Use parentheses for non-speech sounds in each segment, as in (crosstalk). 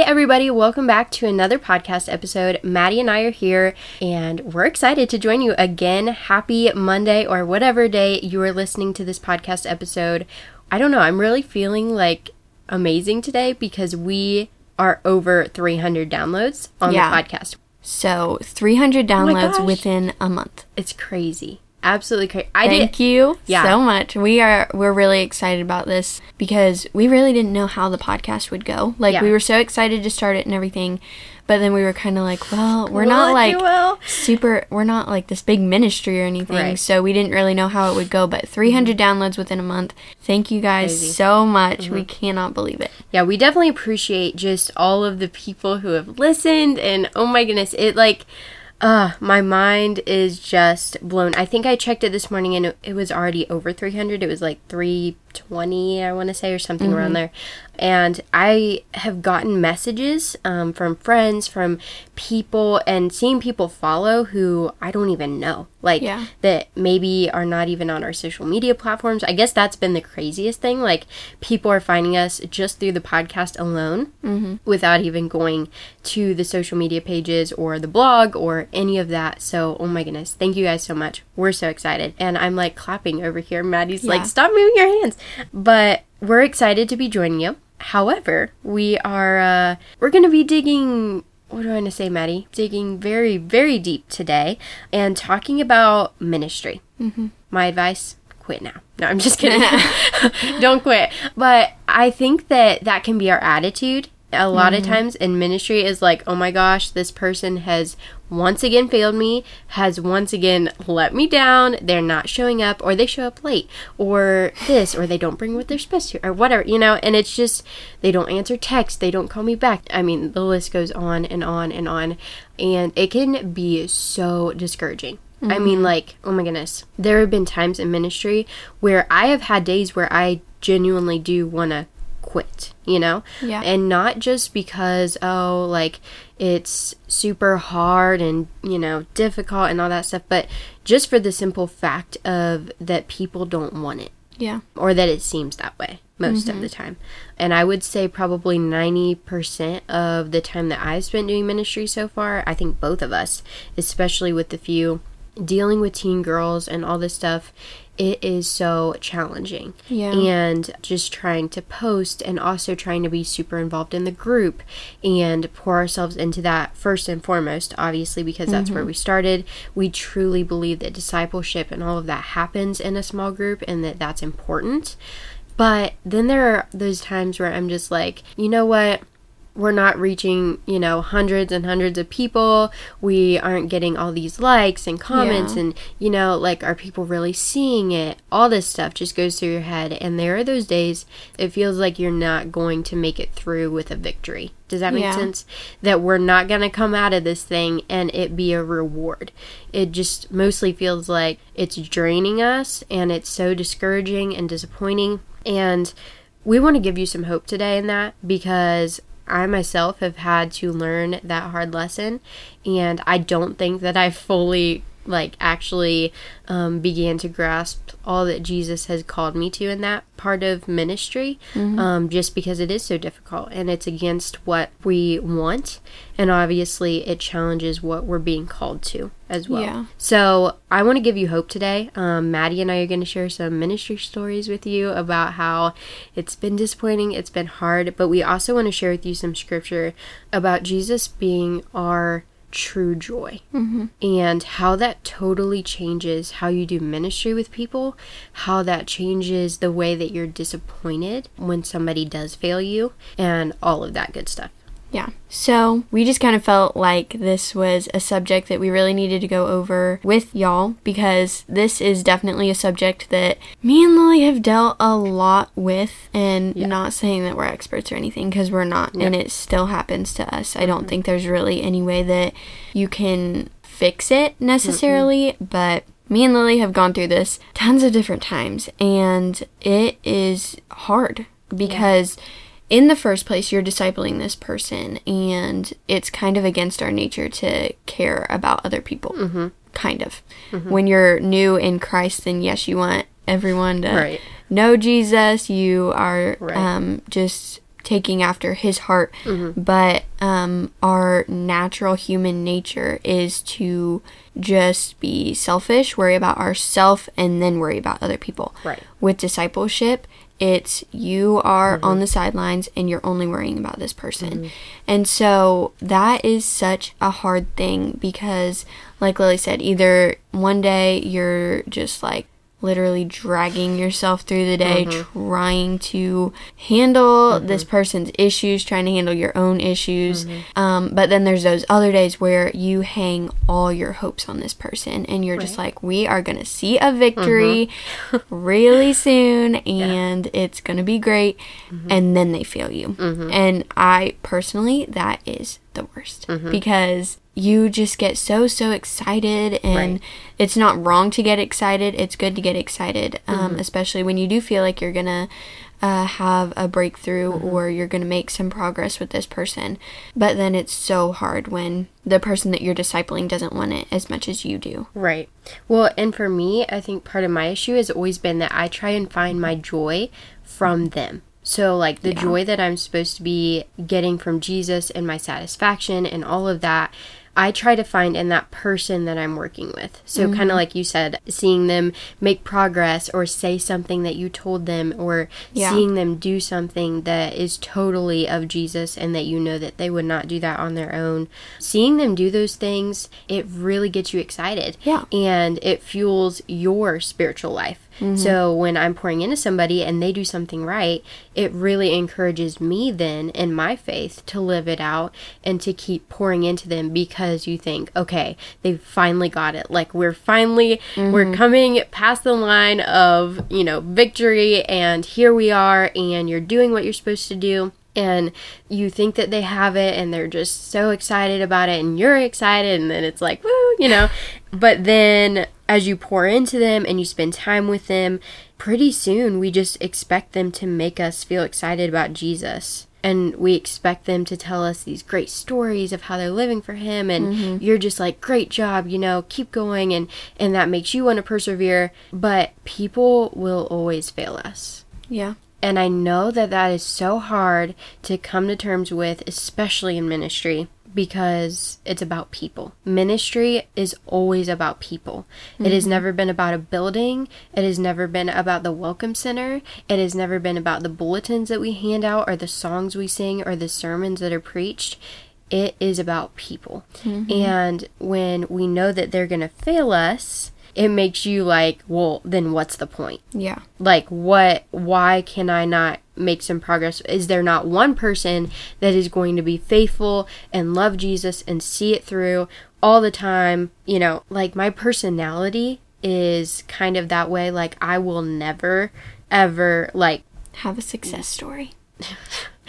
Hey everybody, welcome back to another podcast episode. Maddie and I are here, and we're excited to join you again. Happy Monday or whatever day you are listening to this podcast episode. I don't know, I'm really feeling like amazing today because we are over 300 downloads on Yeah. the podcast. So, 300 downloads oh gosh. within a month. It's crazy. Absolutely crazy. I Thank did you Yeah. so much. We are we're really excited about this because we really didn't know how the podcast would go. Like Yeah. we were so excited to start it and everything, but then we were kind of like, well, we're not like super we're not like this big ministry or anything Right. so we didn't really know how it would go but 300 mm-hmm. downloads within a month thank you guys Crazy. so much we mm-hmm. cannot believe it Yeah, we definitely appreciate just all of the people who have listened and oh my goodness, it like uh my mind is just blown. I think I checked it this morning and it, it was already over 300. It was like 320, I want to say or something around there. And I have gotten messages um, from friends, from people and seeing people follow who I don't even know. Like Yeah. that maybe are not even on our social media platforms. I guess that's been the craziest thing. Like people are finding us just through the podcast alone without even going to the social media pages or the blog or any of that. So, oh my goodness, thank you guys so much. We're so excited. And I'm like clapping over here. Maddie's like, stop moving your hands. But we're excited to be joining you. However, we are uh we're going to be digging what do I want to say, Maddie? Digging very, very deep today and talking about ministry. Mm-hmm. My advice quit now. No, I'm just (laughs) kidding. (laughs) Don't quit. But I think that that can be our attitude. A lot of mm-hmm. times in ministry is like, oh my gosh, this person has once again failed me, has once again let me down. They're not showing up, or they show up late, or this, or they don't bring what they're supposed to, or whatever, you know. And it's just, they don't answer texts, they don't call me back. I mean, the list goes on and on and on. And it can be so discouraging. I mean, mm-hmm. like, oh my goodness. There have been times in ministry where I have had days where I genuinely do want to quit, you know? Yeah. And not just because, oh, like, it's super hard and, you know, difficult and all that stuff, but just for the simple fact of that people don't want it yeah or that it seems that way most of mm-hmm. the time. And I would say probably 90% of the time that I've spent doing ministry so far, I think both of us, especially with the few dealing with teen girls and all this stuff, it is so challenging. Yeah. And just trying to post and also trying to be super involved in the group and pour ourselves into that first and foremost, obviously, because that's where mm-hmm. we started. We truly believe that discipleship and all of that happens in a small group and that that's important. But then there are those times where I'm just like, you know what? We're not reaching, you know, hundreds and hundreds of people. We aren't getting all these likes and comments, Yeah. and, you know, like, are people really seeing it? All this stuff just goes through your head. And there are those days it feels like you're not going to make it through with a victory. Does that make Yeah. sense? That we're not going to come out of this thing and it be a reward. It just mostly feels like it's draining us and it's so discouraging and disappointing. And we want to give you some hope today in that because I myself have had to learn that hard lesson. And I don't think that I fully like actually um, began to grasp all that Jesus has called me to in that part of ministry, um, just because it is so difficult and it's against what we want, and obviously it challenges what we're being called to as well. Yeah. So I want to give you hope today. Um, Maddie and I are going to share some ministry stories with you about how it's been disappointing, it's been hard, but we also want to share with you some scripture about Jesus being our true joy mm-hmm. and how that totally changes how you do ministry with people, how that changes the way that you're disappointed when somebody does fail you, and all of that good stuff. Yeah. So we just kind of felt like this was a subject that we really needed to go over with y'all because this is definitely a subject that me and Lily have dealt a lot with. And Yeah. not saying that we're experts or anything because we're not. And it still happens to us. I Mm-hmm. don't think there's really any way that you can fix it necessarily. But me and Lily have gone through this tons of different times. And it is hard because in the first place, you're discipling this person, and it's kind of against our nature to care about other people. Mm-hmm. Kind of. When you're new in Christ, then yes, you want everyone to Right. know Jesus. You are Right. um, just taking after his heart. But um, our natural human nature is to just be selfish, worry about ourself, and then worry about other people Right. with discipleship it's you are on mm-hmm. the sidelines and you're only worrying about this person. Mm-hmm. And so that is such a hard thing because like lily said either one day you're just like literally dragging yourself through the day mm-hmm. trying to handle mm-hmm. this person's issues trying to handle your own issues. Mm-hmm. Um, but then there's those other days where you hang all your hopes on this person and you're just like we are gonna see a victory (laughs) really soon and it's gonna be great. And then they fail you. And i personally that is the worst because you just get so so excited and Right. it's not wrong to get excited it's good to get excited um, Mm-hmm. especially when you do feel like you're gonna uh, have a breakthrough Mm-hmm. or you're gonna make some progress with this person but then it's so hard when the person that you're discipling doesn't want it as much as you do Right. Well, and for me, I think part of my issue has always been that I try and find my joy from them. So, like the joy that I'm supposed to be getting from Jesus and my satisfaction and all of that, I try to find in that person that I'm working with. So, kind of mm-hmm. like you said, seeing them make progress or say something that you told them or Yeah. seeing them do something that is totally of Jesus and that you know that they would not do that on their own. Seeing them do those things, it really gets you excited. Yeah. And it fuels your spiritual life. Mm-hmm. So when I'm pouring into somebody and they do something right, it really encourages me then in my faith to live it out and to keep pouring into them because you think, okay, they finally got it. Like we're finally we're mm-hmm. coming past the line of, you know, victory and here we are and you're doing what you're supposed to do. And you think that they have it and they're just so excited about it and you're excited and then it's like woo you know? (sighs) But then as you pour into them and you spend time with them pretty soon we just expect them to make us feel excited about Jesus. And we expect them to tell us these great stories of how they're living for him and mm-hmm. you're just like great job you know keep going and and that makes you want to persevere. But people will always fail us. Yeah. And I know that that is so hard to come to terms with, especially in ministry, because it's about people. Ministry is always about people. It has mm-hmm. never been about a building. It has never been about the welcome center. It has never been about the bulletins that we hand out or the songs we sing or the sermons that are preached. It is about people. Mm-hmm. And when we know that they're going to fail us, it makes you like, well, then what's the point? yeah. Like what why can i not make some progress? Is there not one person that is going to be faithful and love jesus and see it through all the time? You know like my personality is kind of that way. Like i will never ever like have a success story (laughs)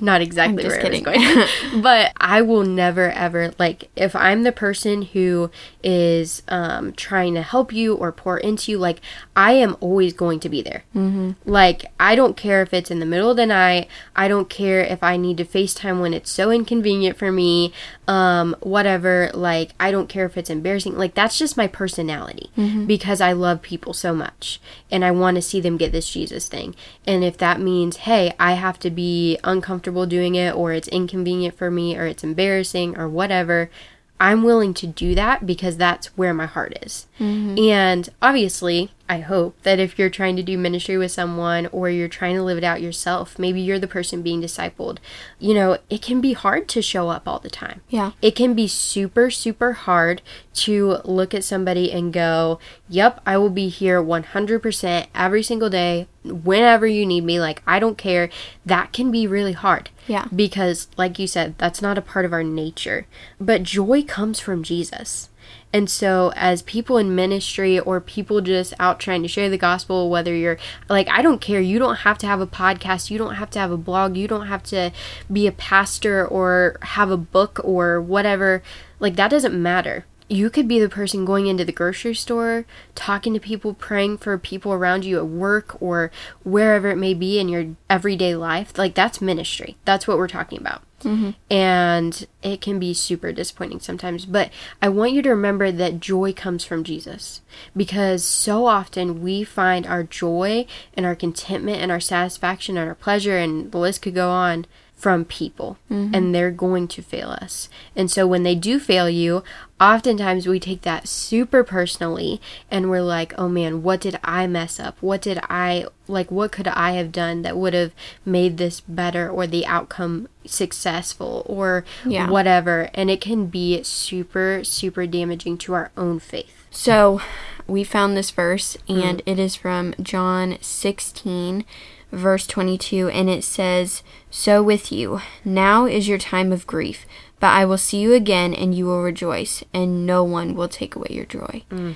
not exactly I'm just where I was kidding. going. (laughs) but I will never ever like if I'm the person who is um, trying to help you or pour into you, like I am always going to be there. Mm-hmm. Like I don't care if it's in the middle of the night. I don't care if I need to FaceTime when it's so inconvenient for me. Um, whatever. Like I don't care if it's embarrassing. Like that's just my personality because I love people so much and I want to see them get this Jesus thing. And if that means, hey, I have to be uncomfortable doing it or it's inconvenient for me or it's embarrassing or whatever, I'm willing to do that because that's where my heart is. Mm-hmm. And obviously, I hope that if you're trying to do ministry with someone or you're trying to live it out yourself, maybe you're the person being discipled, you know, it can be hard to show up all the time. Yeah. It can be super, super hard to look at somebody and go, Yep, I will be here 100% every single day, whenever you need me. Like, I don't care. That can be really hard. Yeah. Because, like you said, that's not a part of our nature. But joy comes from Jesus. And so, as people in ministry or people just out trying to share the gospel, whether you're like, I don't care, you don't have to have a podcast, you don't have to have a blog, you don't have to be a pastor or have a book or whatever, like, that doesn't matter. You could be the person going into the grocery store, talking to people, praying for people around you at work or wherever it may be in your everyday life. Like, that's ministry. That's what we're talking about. Mm-hmm. And it can be super disappointing sometimes. But I want you to remember that joy comes from Jesus because so often we find our joy and our contentment and our satisfaction and our pleasure, and the list could go on from people mm-hmm. and they're going to fail us. And so when they do fail you, oftentimes we take that super personally and we're like, "Oh man, what did I mess up? What did I like what could I have done that would have made this better or the outcome successful or Yeah. whatever?" And it can be super super damaging to our own faith. So we found this verse, and mm-hmm. it is from John 16, verse 22, and it says, So with you, now is your time of grief, but I will see you again, and you will rejoice, and no one will take away your joy. Mm.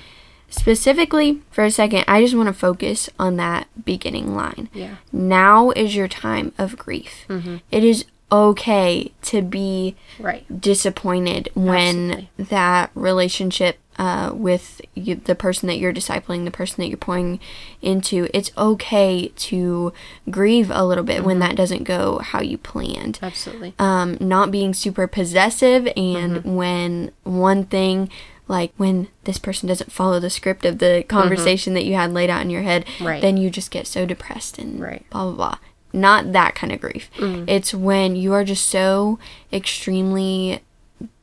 Specifically, for a second, I just want to focus on that beginning line. Yeah. Now is your time of grief. Mm-hmm. It is okay to be Right. disappointed when Absolutely. that relationship uh, with you, the person that you're discipling, the person that you're pouring into, it's okay to grieve a little bit when that doesn't go how you planned. Absolutely. Um, not being super possessive, and Mm-hmm. when one thing, like when this person doesn't follow the script of the conversation that you had laid out in your head, Mm-hmm. Right. then you just get so depressed and Right. blah blah blah. Not that kind of grief. Mm. It's when you are just so extremely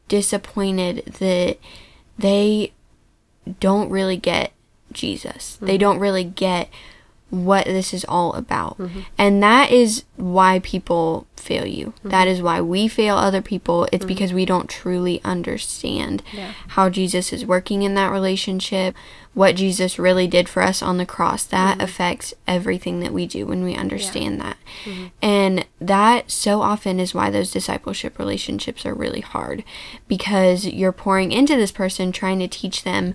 disappointed that they don't really get Jesus. They mm. don't really get what this is all about. Mm-hmm. And that is why people fail you. Mm-hmm. That is why we fail other people. It's mm-hmm. because we don't truly understand Yeah. how Jesus is working in that relationship, what Jesus really did for us on the cross. That affects everything that we do when we understand that. And that so often is why those discipleship relationships are really hard because you're pouring into this person trying to teach them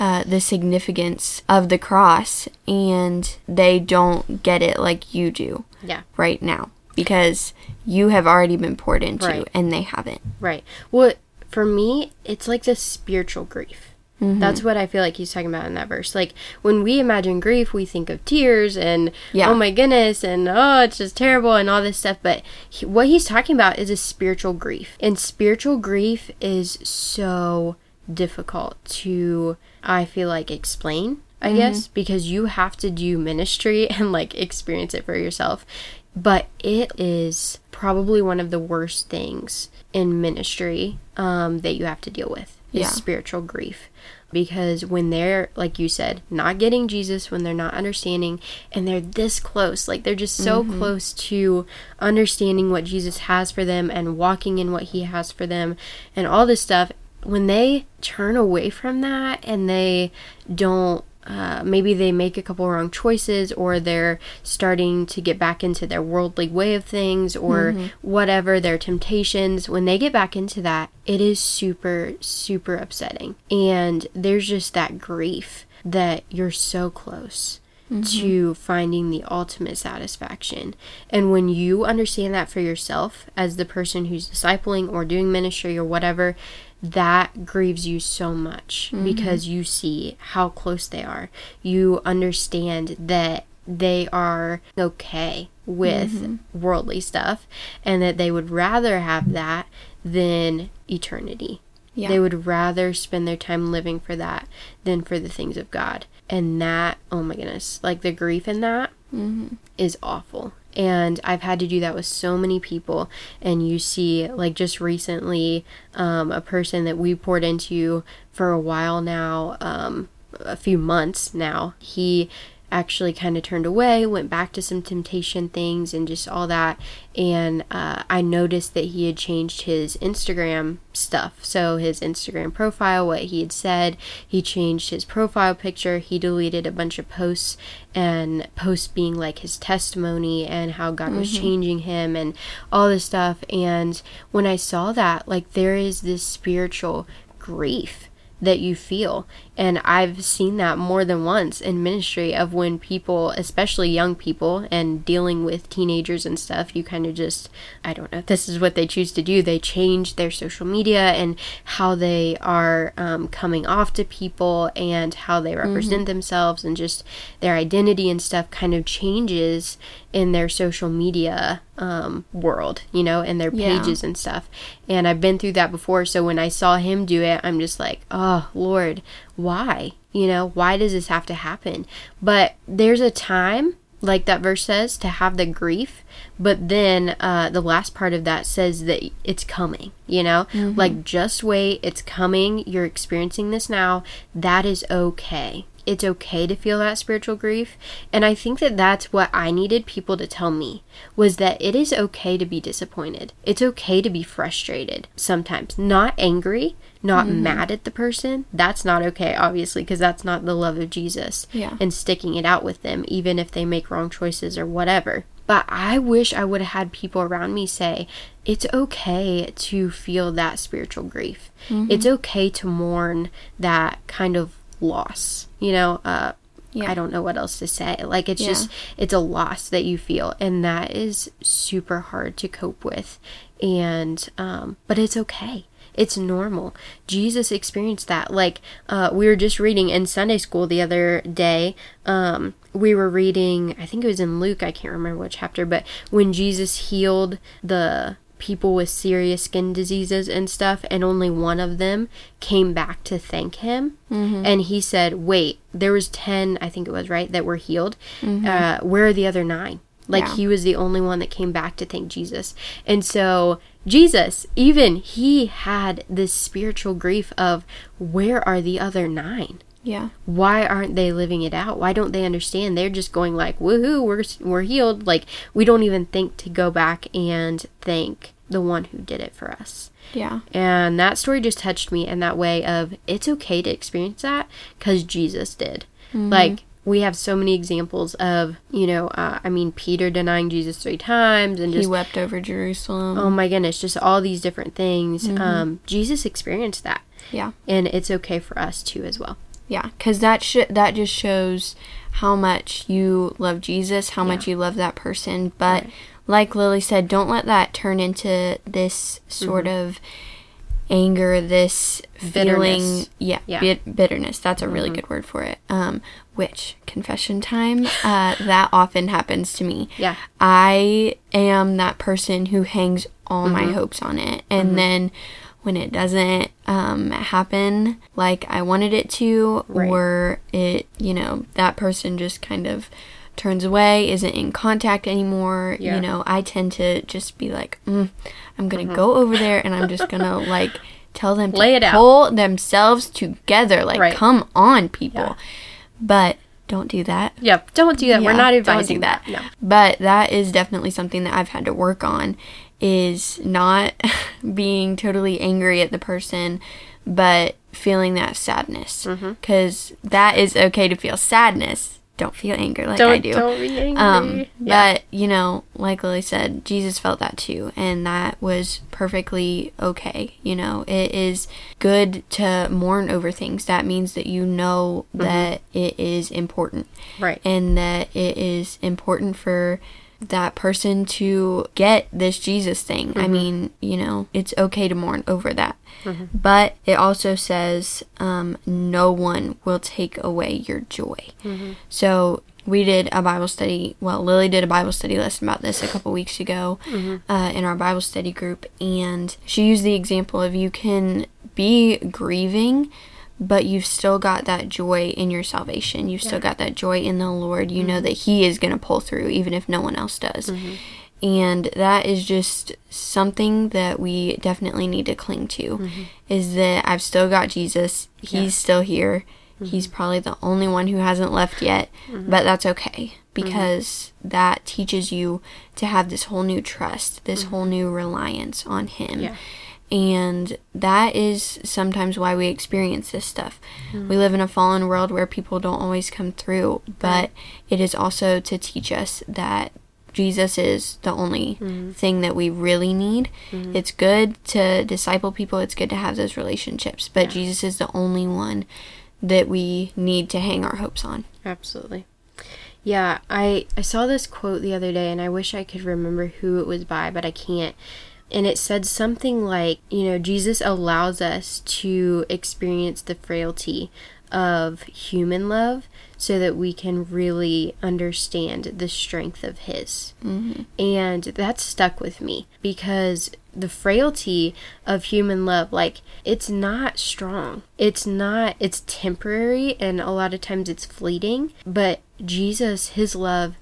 uh, the significance of the cross and they don't get it like you do Yeah. right now because you have already been poured into Right. and they haven't. Right. Well, for me, it's like this spiritual grief. Mm-hmm. That's what I feel like he's talking about in that verse. Like when we imagine grief, we think of tears and Yeah. oh my goodness and oh it's just terrible and all this stuff. But he, what he's talking about is a spiritual grief, and spiritual grief is so difficult to I feel like explain. I guess because you have to do ministry (laughs) and like experience it for yourself. But it is probably one of the worst things in ministry um, that you have to deal with is Yeah. spiritual grief because when they're like you said not getting jesus when they're not understanding and they're this close like they're just so close to understanding what jesus has for them and walking in what he has for them and all this stuff when they turn away from that and they don't uh, maybe they make a couple wrong choices or they're starting to get back into their worldly way of things or whatever their temptations when they get back into that it is super super upsetting. And there's just that grief that you're so close to finding the ultimate satisfaction. And when you understand that for yourself as the person who's discipling or doing ministry or whatever, that grieves you so much mm-hmm. because you see how close they are. You understand that they are okay with mm-hmm. worldly stuff and that they would rather have that than eternity. Yeah. They would rather spend their time living for that than for the things of God. And that, oh my goodness, like the grief in that mm-hmm. is awful. And I've had to do that with so many people. And you see, like just recently, um, a person that we poured into for a while now, um, a few months now, he actually kind of turned away, went back to some temptation things and just all that. And uh, I noticed that he had changed his Instagram stuff. So his Instagram profile, what he had said, he changed his profile picture. He deleted a bunch of posts and posts being like his testimony and how God was changing him and all this stuff. And when I saw that, like there is this spiritual grief that you feel. And I've seen that more than once in ministry of when people, especially young people, and dealing with teenagers and stuff, you kind of just, I don't know, this is what they choose to do. They change their social media and how they are um, coming off to people and how they represent themselves and just their identity and stuff kind of changes in their social media um, world, you know, and their Yeah. pages and stuff. And I've been through that before. So when I saw him do it, I'm just like, oh, Lord, why? You know, why does this have to happen? But there's a time, like that verse says, to have the grief. But then uh, the last part of that says that it's coming, you know? Like, just wait, it's coming. You're experiencing this now. That is okay it's okay to feel that spiritual grief. And i think that that's what i needed people to tell me was that it is okay to be disappointed. It's okay to be frustrated sometimes. Not angry not mm-hmm. mad at the person. That's not okay obviously because that's not the love of jesus Yeah. and sticking it out with them even if they make wrong choices or whatever. But i wish i would have had people around me say it's okay to feel that spiritual grief. Mm-hmm. It's okay to mourn that kind of loss you know uh Yeah. i don't know what else to say. Like it's Yeah. just it's a loss that you feel and that is super hard to cope with. And um but it's okay. It's normal. Jesus experienced that. Like uh we were just reading in sunday school the other day um we were reading i think it was in luke i can't remember what chapter but when jesus healed the people with serious skin diseases and stuff, and only one of them came back to thank him. And he said, "Wait, there was ten, I think it was right, that were healed. Uh, where are the other nine? Like Yeah. he was the only one that came back to thank Jesus. And so Jesus, even he had this spiritual grief of where are the other nine? Yeah. why aren't they living it out? Why don't they understand? They're just going like, "Woohoo, we're we're healed." Like we don't even think to go back and thank the one who did it for us. Yeah. And that story just touched me in that way of it's okay to experience that cuz Jesus did. Like we have so many examples of, you know, uh, I mean, Peter denying Jesus three times and He wept over Jerusalem. oh my goodness, just all these different things. Um, Jesus experienced that, yeah. and it's okay for us too as well. Yeah, because that sh- that just shows how much you love Jesus, how much you love that person. But like Lily said, don't let that turn into this sort of anger, this feeling. Bitterness. Yeah, Yeah. bit- bitterness. That's a really good word for it. Um, which confession time? Uh, that often happens to me. Yeah. I am that person who hangs all my hopes on it. And then when it doesn't um, happen like I wanted it to, Right. or it, you know, that person just kind of turns away, isn't in contact anymore, Yeah. you know, I tend to just be like, mm, I'm going to go over there and I'm just going (laughs) to like tell them to Lay it out. pull themselves together. Like, Right. come on, people. Yeah. But don't do that. Yep, don't do that. We're Yeah, not don't advising do that. No. But that is definitely something that I've had to work on is not (laughs) being totally angry at the person, but feeling that sadness. Mm-hmm. Because that is okay to feel sadness. Don't feel anger like Don't I do. don't be angry. Um, yeah. But, you know, like Lily said, Jesus felt that too. And that was perfectly okay. You know, it is good to mourn over things. That means that you know that it is important right. and that it is important for that person to get this Jesus thing. I mean, you know, it's okay to mourn over that. But it also says, um, no one will take away your joy. So we did a Bible study. Well, Lily did a Bible study lesson about this a couple weeks ago uh, in our Bible study group, and she used the example of you can be grieving, but you've still got that joy in your salvation. You've still got that joy in the Lord. You know mm-hmm. that He is going to pull through, even if no one else does. Mm-hmm. And that is just something that we definitely need to cling to. Mm-hmm. Is that I've still got Jesus. He's still here. He's probably the only one who hasn't left yet, but that's okay because that teaches you to have this whole new trust, this whole new reliance on Him. Yeah. And that is sometimes why we experience this stuff. Mm. We live in a fallen world where people don't always come through, but it is also to teach us that Jesus is the only mm. thing that we really need. Mm. It's good to disciple people, it's good to have those relationships, but Jesus is the only one that we need to hang our hopes on. Absolutely. Yeah, I I saw this quote the other day and I wish I could remember who it was by, but I can't. And it said something like, you know, Jesus allows us to experience the frailty of human love so that we can really understand the strength of his. Mm-hmm. And that stuck with me because the frailty of human love, like, it's not strong. It's not, it's temporary and a lot of times it's fleeting. But Jesus, his love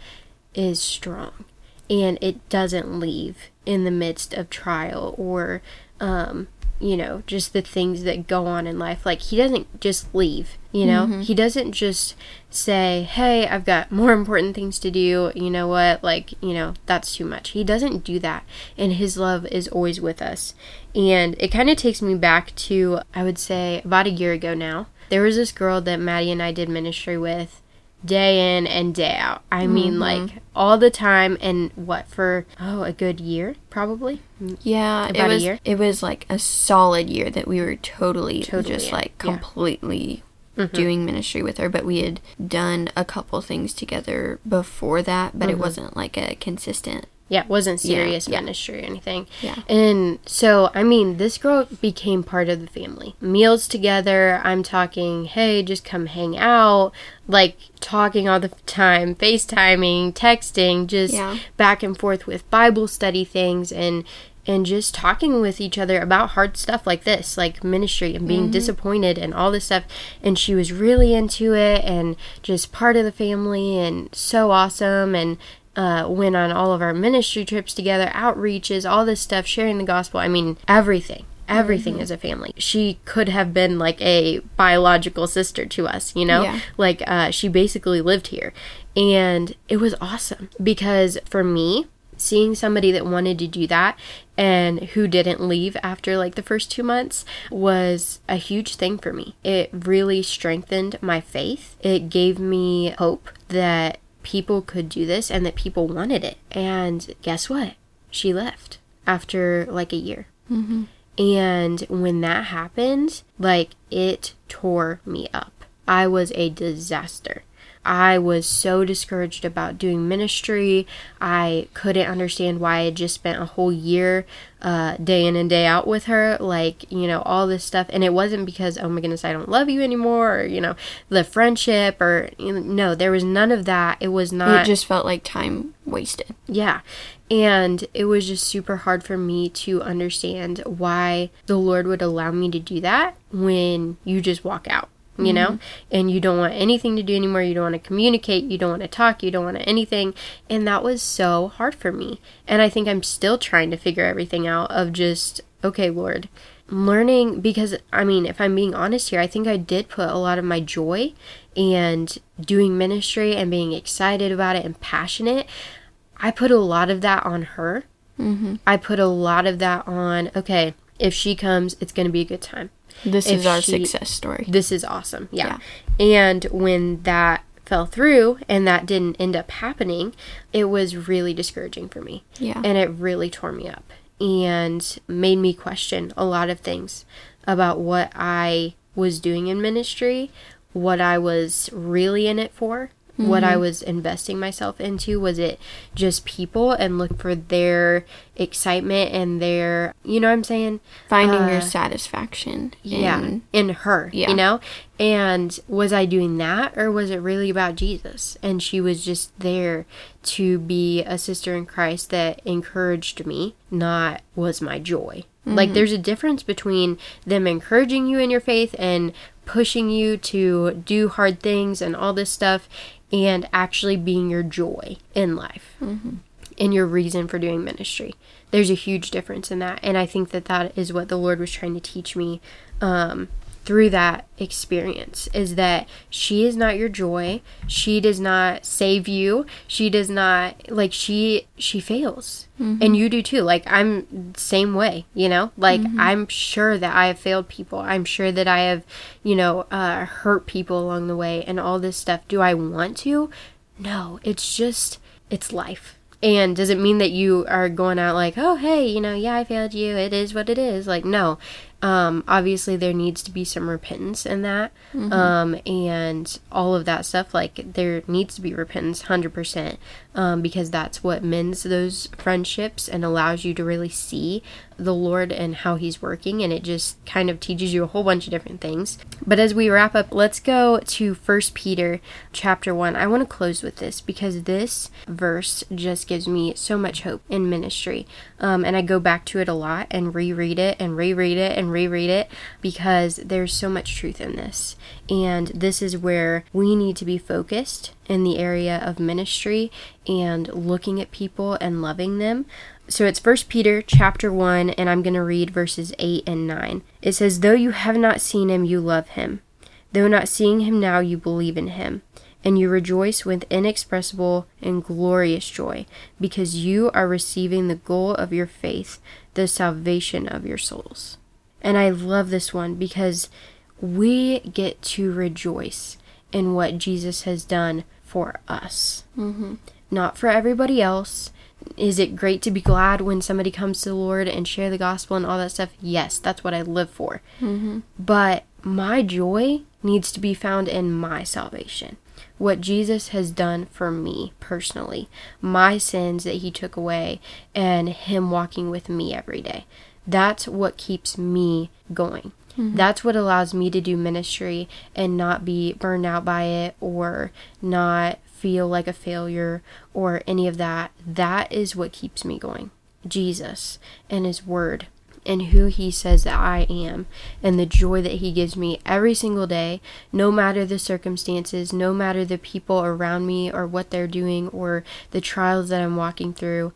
is strong and it doesn't leave in the midst of trial or, um, you know, just the things that go on in life. Like, he doesn't just leave, you know? He doesn't just say, hey, I've got more (laughs) important things to do. You know what? Like, you know, that's too much. He doesn't do that. And his love is always with us. And it kind of takes me back to, I would say, about a year ago now. There was this girl that Maddie and I did ministry with day in and day out. I mean, like all the time, and what for? Oh, a good year, probably. Yeah, About a it was year? it was like a solid year that we were totally, Totally just in, like yeah. Mm-hmm. completely doing ministry with her, but we had done a couple things together before that, but it Mm-hmm. wasn't like a consistent. Yeah, it wasn't serious yeah. ministry or anything. Yeah. And so, I mean, this girl became part of the family. Meals together, I'm talking, hey, just come hang out, like talking all the time, FaceTiming, texting, just Yeah. back and forth with Bible study things and and just talking with each other about hard stuff like this, like ministry and being mm-hmm. disappointed and all this stuff. And she was really into it and just part of the family and so awesome. And uh, went on all of our ministry trips together, outreaches, all this stuff, sharing the gospel. I mean, everything. Everything as a family. She could have been like a biological sister to us, you know? Yeah. Like, uh, she basically lived here. And it was awesome because for me, seeing somebody that wanted to do that and who didn't leave after like the first two months was a huge thing for me. It really strengthened my faith. It gave me hope that people could do this and that people wanted it. And guess what? She left after like a year. Mm-hmm. And when that happened, like it tore me up. I was a disaster. I was so discouraged about doing ministry. I couldn't understand why I had just spent a whole year, uh, day in and day out with her, like, you know, all this stuff. And it wasn't because, oh my goodness, I don't love you anymore, or, you know, the friendship, or, you know, no, there was none of that. It was not. It just felt like time wasted. Yeah. And it was just super hard for me to understand why the Lord would allow me to do that when you just walk out, you know, and you don't want anything to do anymore. You don't want to communicate. You don't want to talk. You don't want to anything. And that was so hard for me. And I think I'm still trying to figure everything out of just, okay, Lord, learning because I mean, if I'm being honest here, I think I did put a lot of my joy and doing ministry and being excited about it and passionate. I put a lot of that on her. Mm-hmm. I put a lot of that on, okay, if she comes, it's going to be a good time. This is our she- success story. This is awesome. Yeah. And when that fell through and that didn't end up happening, it was really discouraging for me. Yeah. And it really tore me up and made me question a lot of things about what I was doing in ministry, what I was really in it for, what I was investing myself into. Was it just people and look for their excitement and their, you know what I'm saying? Finding uh, your satisfaction. yeah in- in her Yeah. you know and was i doing that or was it really about jesus and she was just there to be a sister in christ that encouraged me not was my joy like there's a difference between them encouraging you in your faith and pushing you to do hard things and all this stuff and actually being your joy in life and your reason for doing ministry. There's a huge difference in that, and I think that that is what the Lord was trying to teach me um, through that experience is that she is not your joy she does not save you she does not like she she fails mm-hmm. and you do too like i'm same way you know like mm-hmm. i'm sure that i have failed people i'm sure that i have you know uh, hurt people along the way and all this stuff do i want to no it's just it's life and does it mean that you are going out like, oh, hey, you know, yeah, I failed you. It is what it is. Like, no. Um, obviously, there needs to be some repentance in that. Mm-hmm. Um, and all of that stuff. Like, there needs to be repentance 100%. Um, because that's what mends those friendships and allows you to really see the Lord and how He's working, and it just kind of teaches you a whole bunch of different things. But as we wrap up, let's go to First Peter chapter 1. I want to close with this because this verse just gives me so much hope in ministry. Um, and I go back to it a lot and reread it and reread it and reread it because there's so much truth in this. And this is where we need to be focused in the area of ministry and looking at people and loving them so it's First Peter chapter 1 and I'm going to read verses 8 and 9. It says, "Though you have not seen him, you love him. Though not seeing him now, you believe in him." And you rejoice with inexpressible and glorious joy, because you are receiving the goal of your faith, the salvation of your souls. And I love this one because we get to rejoice in what Jesus has done for us, mm-hmm. not for everybody else is it great to be glad when somebody comes to the Lord and share the gospel and all that stuff? Yes, that's what I live for. Mm-hmm. But my joy needs to be found in my salvation. What Jesus has done for me personally, my sins that He took away, and Him walking with me every day. That's what keeps me going. Mm-hmm. That's what allows me to do ministry and not be burned out by it or not feel like a failure or any of that. That is what keeps me going. Jesus and His Word and who He says that I am and the joy that He gives me every single day, no matter the circumstances, no matter the people around me or what they're doing or the trials that I'm walking through.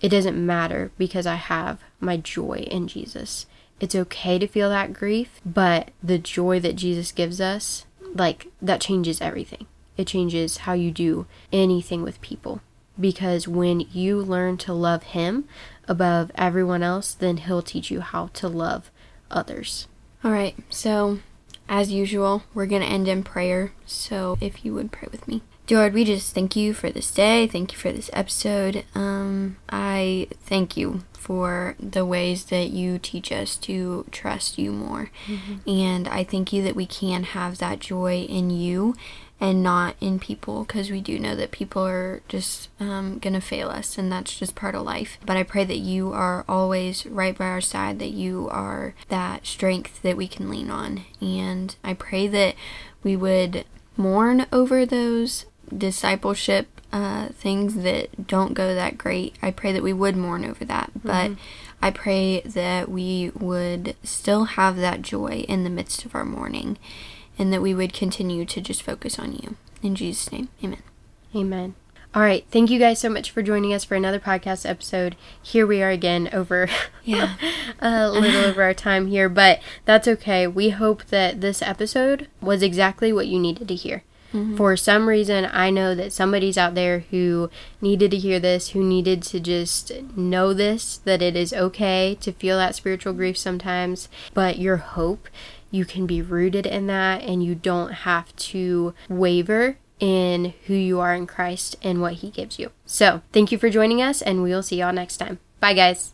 It doesn't matter because I have my joy in Jesus. It's okay to feel that grief, but the joy that Jesus gives us, like, that changes everything it changes how you do anything with people. Because when you learn to love Him above everyone else, then He'll teach you how to love others. All right, so as usual, we're going to end in prayer. So if you would pray with me. Lord, we just thank you for this day. Thank you for this episode. Um, I thank you for the ways that you teach us to trust you more. Mm-hmm. And I thank you that we can have that joy in you and not in people because we do know that people are just um, going to fail us and that's just part of life. But I pray that you are always right by our side, that you are that strength that we can lean on. And I pray that we would mourn over those discipleship uh, things that don't go that great. I pray that we would mourn over that. Mm-hmm. But I pray that we would still have that joy in the midst of our mourning and that we would continue to just focus on you. In Jesus' name, amen. Amen. All right. Thank you guys so much for joining us for another podcast episode. Here we are again over (laughs) yeah. a little over our time here, but that's okay. We hope that this episode was exactly what you needed to hear. Mm-hmm. For some reason, I know that somebody's out there who needed to hear this, who needed to just know this, that it is okay to feel that spiritual grief sometimes. But your hope you can be rooted in that and you don't have to waver in who you are in Christ and what He gives you. So, thank you for joining us, and we will see y'all next time. Bye, guys.